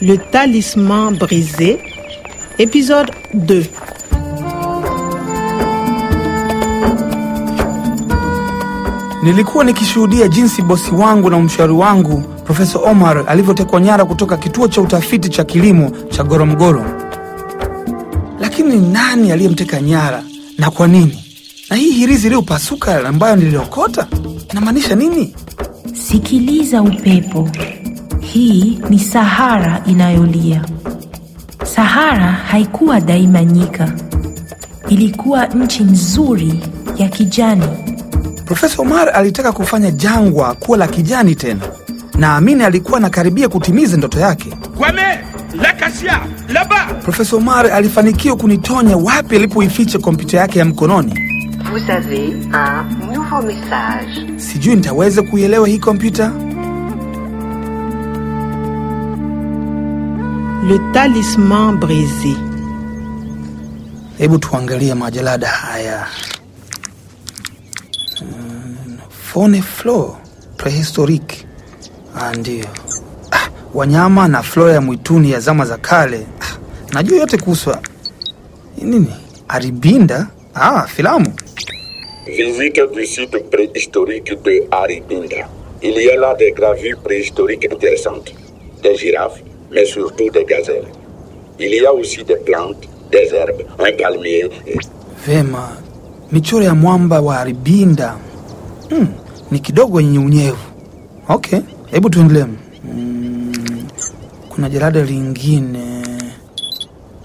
Le talisman brisé, épisode 2. Nilikuwa nikishuhudia jinsi bosi wangu na mshauri wangu Profesa Omar alivyotekwa nyara kutoka kituo cha utafiti cha kilimo cha Goromgoro. Lakini ni nani aliyemteka nyara na kwa nini? Na hii hirizi iliyopasuka ambayo niliokota inamaanisha nini? Sikiliza upepo. Hii ni Sahara inayolia. Sahara haikuwa daima nyika, ilikuwa nchi nzuri ya kijani. Profesa Omar alitaka kufanya jangwa kuwa la kijani tena. Naamini alikuwa anakaribia kutimiza ndoto yake. Kwame, lakasia laba. Profesa Omar alifanikiwa kunitonya wapi alipoificha kompyuta yake ya mkononi. Vous avez un nouveau message. Sijui nitaweza kuielewa hii kompyuta. Le talisman brisé. Hebu tuangalie majalada haya. Faune flore prehistorique. Ah, ndio. Ah, wanyama na flora ya mwituni ya zama za kale. Ah, najua yote kuhusu nini? Aribinda? Ah, filamu. Visite du site préhistorique de Aribinda. Il y a là des gravures préhistoriques intéressantes. Des girafes, mais surtout des gazelles. Il y a aussi des plantes, des herbes, un palmier. et- Vema, michoro ya mwamba wa Aribinda hmm, ni kidogo yenye unyevu. Okay, hebu tuendelee. Hmm, kuna jalada lingine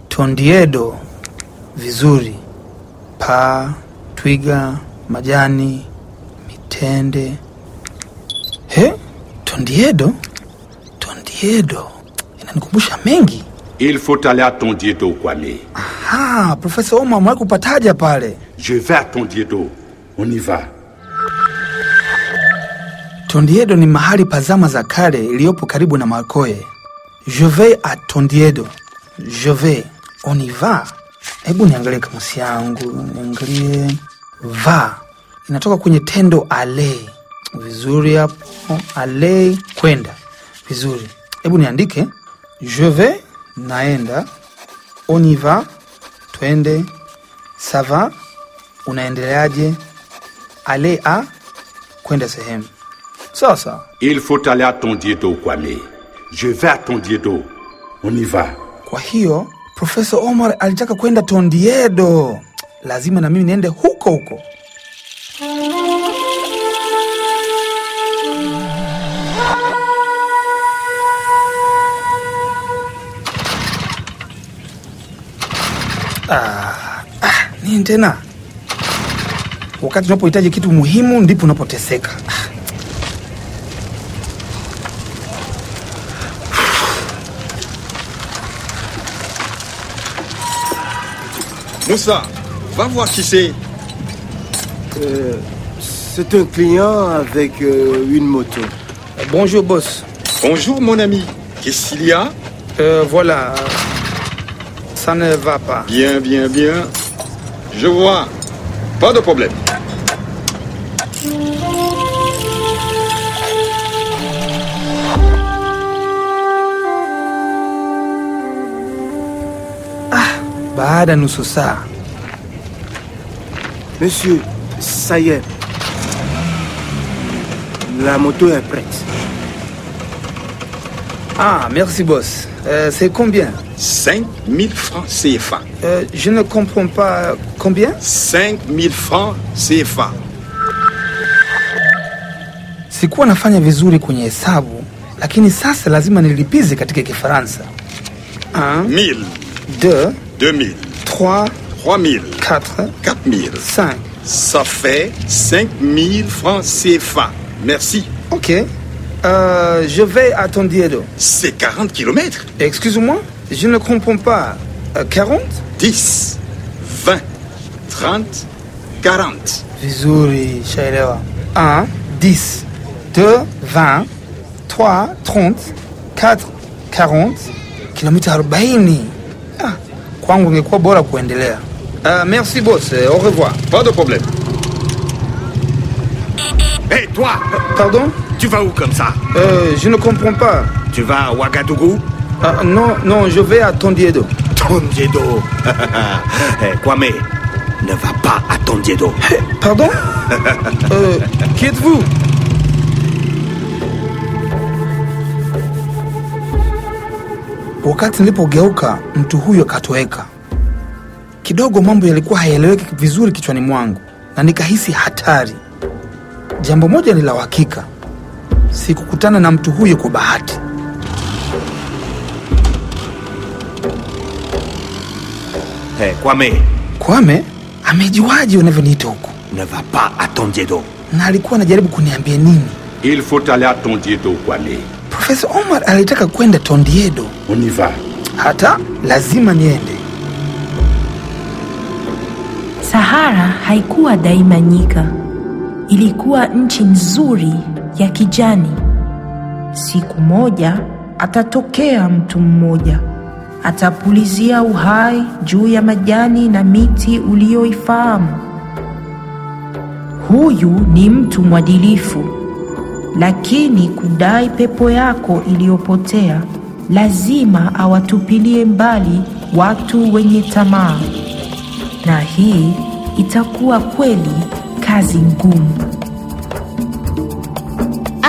Tondiedo, vizuri. Paa, twiga, majani, mitende. He, Tondiedo, Tondiedo inanikumbusha mengi. Il faut aller à Tondiedo, Kwame. Ah, Profesa Oma amewahi kupataja pale. Je vais à Tondiedo. On y va. Tondiedo ni mahali pa zama za kale iliyopo karibu na Makoe. Je vais à Tondiedo. Je vais. On y va. Hebu niangalie kamusi yangu, niangalie va. Inatoka kwenye tendo ale. Vizuri hapo. Ale kwenda. Vizuri. Hebu niandike. Je vais naenda. On y va twende. Ça va unaendeleaje? Ale a kwenda sehemu. Sasa. Il faut aller à Tondiedo, Kwame. Je vais à Tondiedo. On y va. Kwa hiyo Profesa Omar alitaka kwenda Tondiedo, lazima na mimi niende huko huko. Ah, ah, nini tena? Wakati unapohitaji kitu muhimu ndipo unapoteseka. Moussa, va voir qui c'est. C'est un client avec euh, une moto. Bonjour boss. Bonjour mon ami. Qu'est-ce qu'il y a? Euh, voilà, ça ne va pas. Bien, bien, bien. Je vois. Pas de problème. Baada ya nusu saa Monsieur, ça y est. La moto est prête. Ah, merci boss. Euh, c'est combien? 5000 francs CFA. Euh, Je ne comprends pas combien? 5000 francs CFA. Sikuwa nafanya vizuri kwenye hesabu, lakini sasa lazima nilipize katika Kifaransa. 1, 1000, 2, 2000, 3, 3000, 4, 4000. 5. Ça fait 5000 francs CFA. Merci. Ok. Euh, je vais à Tondiedo. C'est 40 kilomètres. Excuse-moi, je ne comprends pas. Euh, 40 10, 20, 30, 40. Vizuri, shaelewa. 1, 10, 2, 20, 3, 30, 4, 40, kilomita 40. Ah, kwangu ingekuwa bora kuendelea. Uh, merci boss, au revoir. Pas de problème. Hé, toi? Pardon? Tu vas où comme ça euh, Je ne comprends pas. Tu vas à Ouagadougou euh, non, non, je vais à Tondiedo. Tondiedo. hey, Kwame, ne va pas à Tondiedo. Pardon euh, Qui êtes-vous Wakati nilipogeuka mtu huyo akatoweka. Kidogo mambo yalikuwa hayaeleweki vizuri kichwani mwangu na nikahisi hatari. Jambo moja ni la uhakika, sikukutana na mtu huyo kwa bahati. Hey, Kwame, Kwame amejuaje unavyoniita huku, ne va pas na alikuwa anajaribu kuniambia nini? Il faut aller à Tondiedo, Kwame. Profesa Omar alitaka kwenda Tondiedo, On y va. hata lazima niende. Sahara haikuwa daima nyika, ilikuwa nchi nzuri ya kijani. Siku moja atatokea mtu mmoja, atapulizia uhai juu ya majani na miti uliyoifahamu. Huyu ni mtu mwadilifu, lakini kudai pepo yako iliyopotea, lazima awatupilie mbali watu wenye tamaa na hii itakuwa kweli kazi ngumu.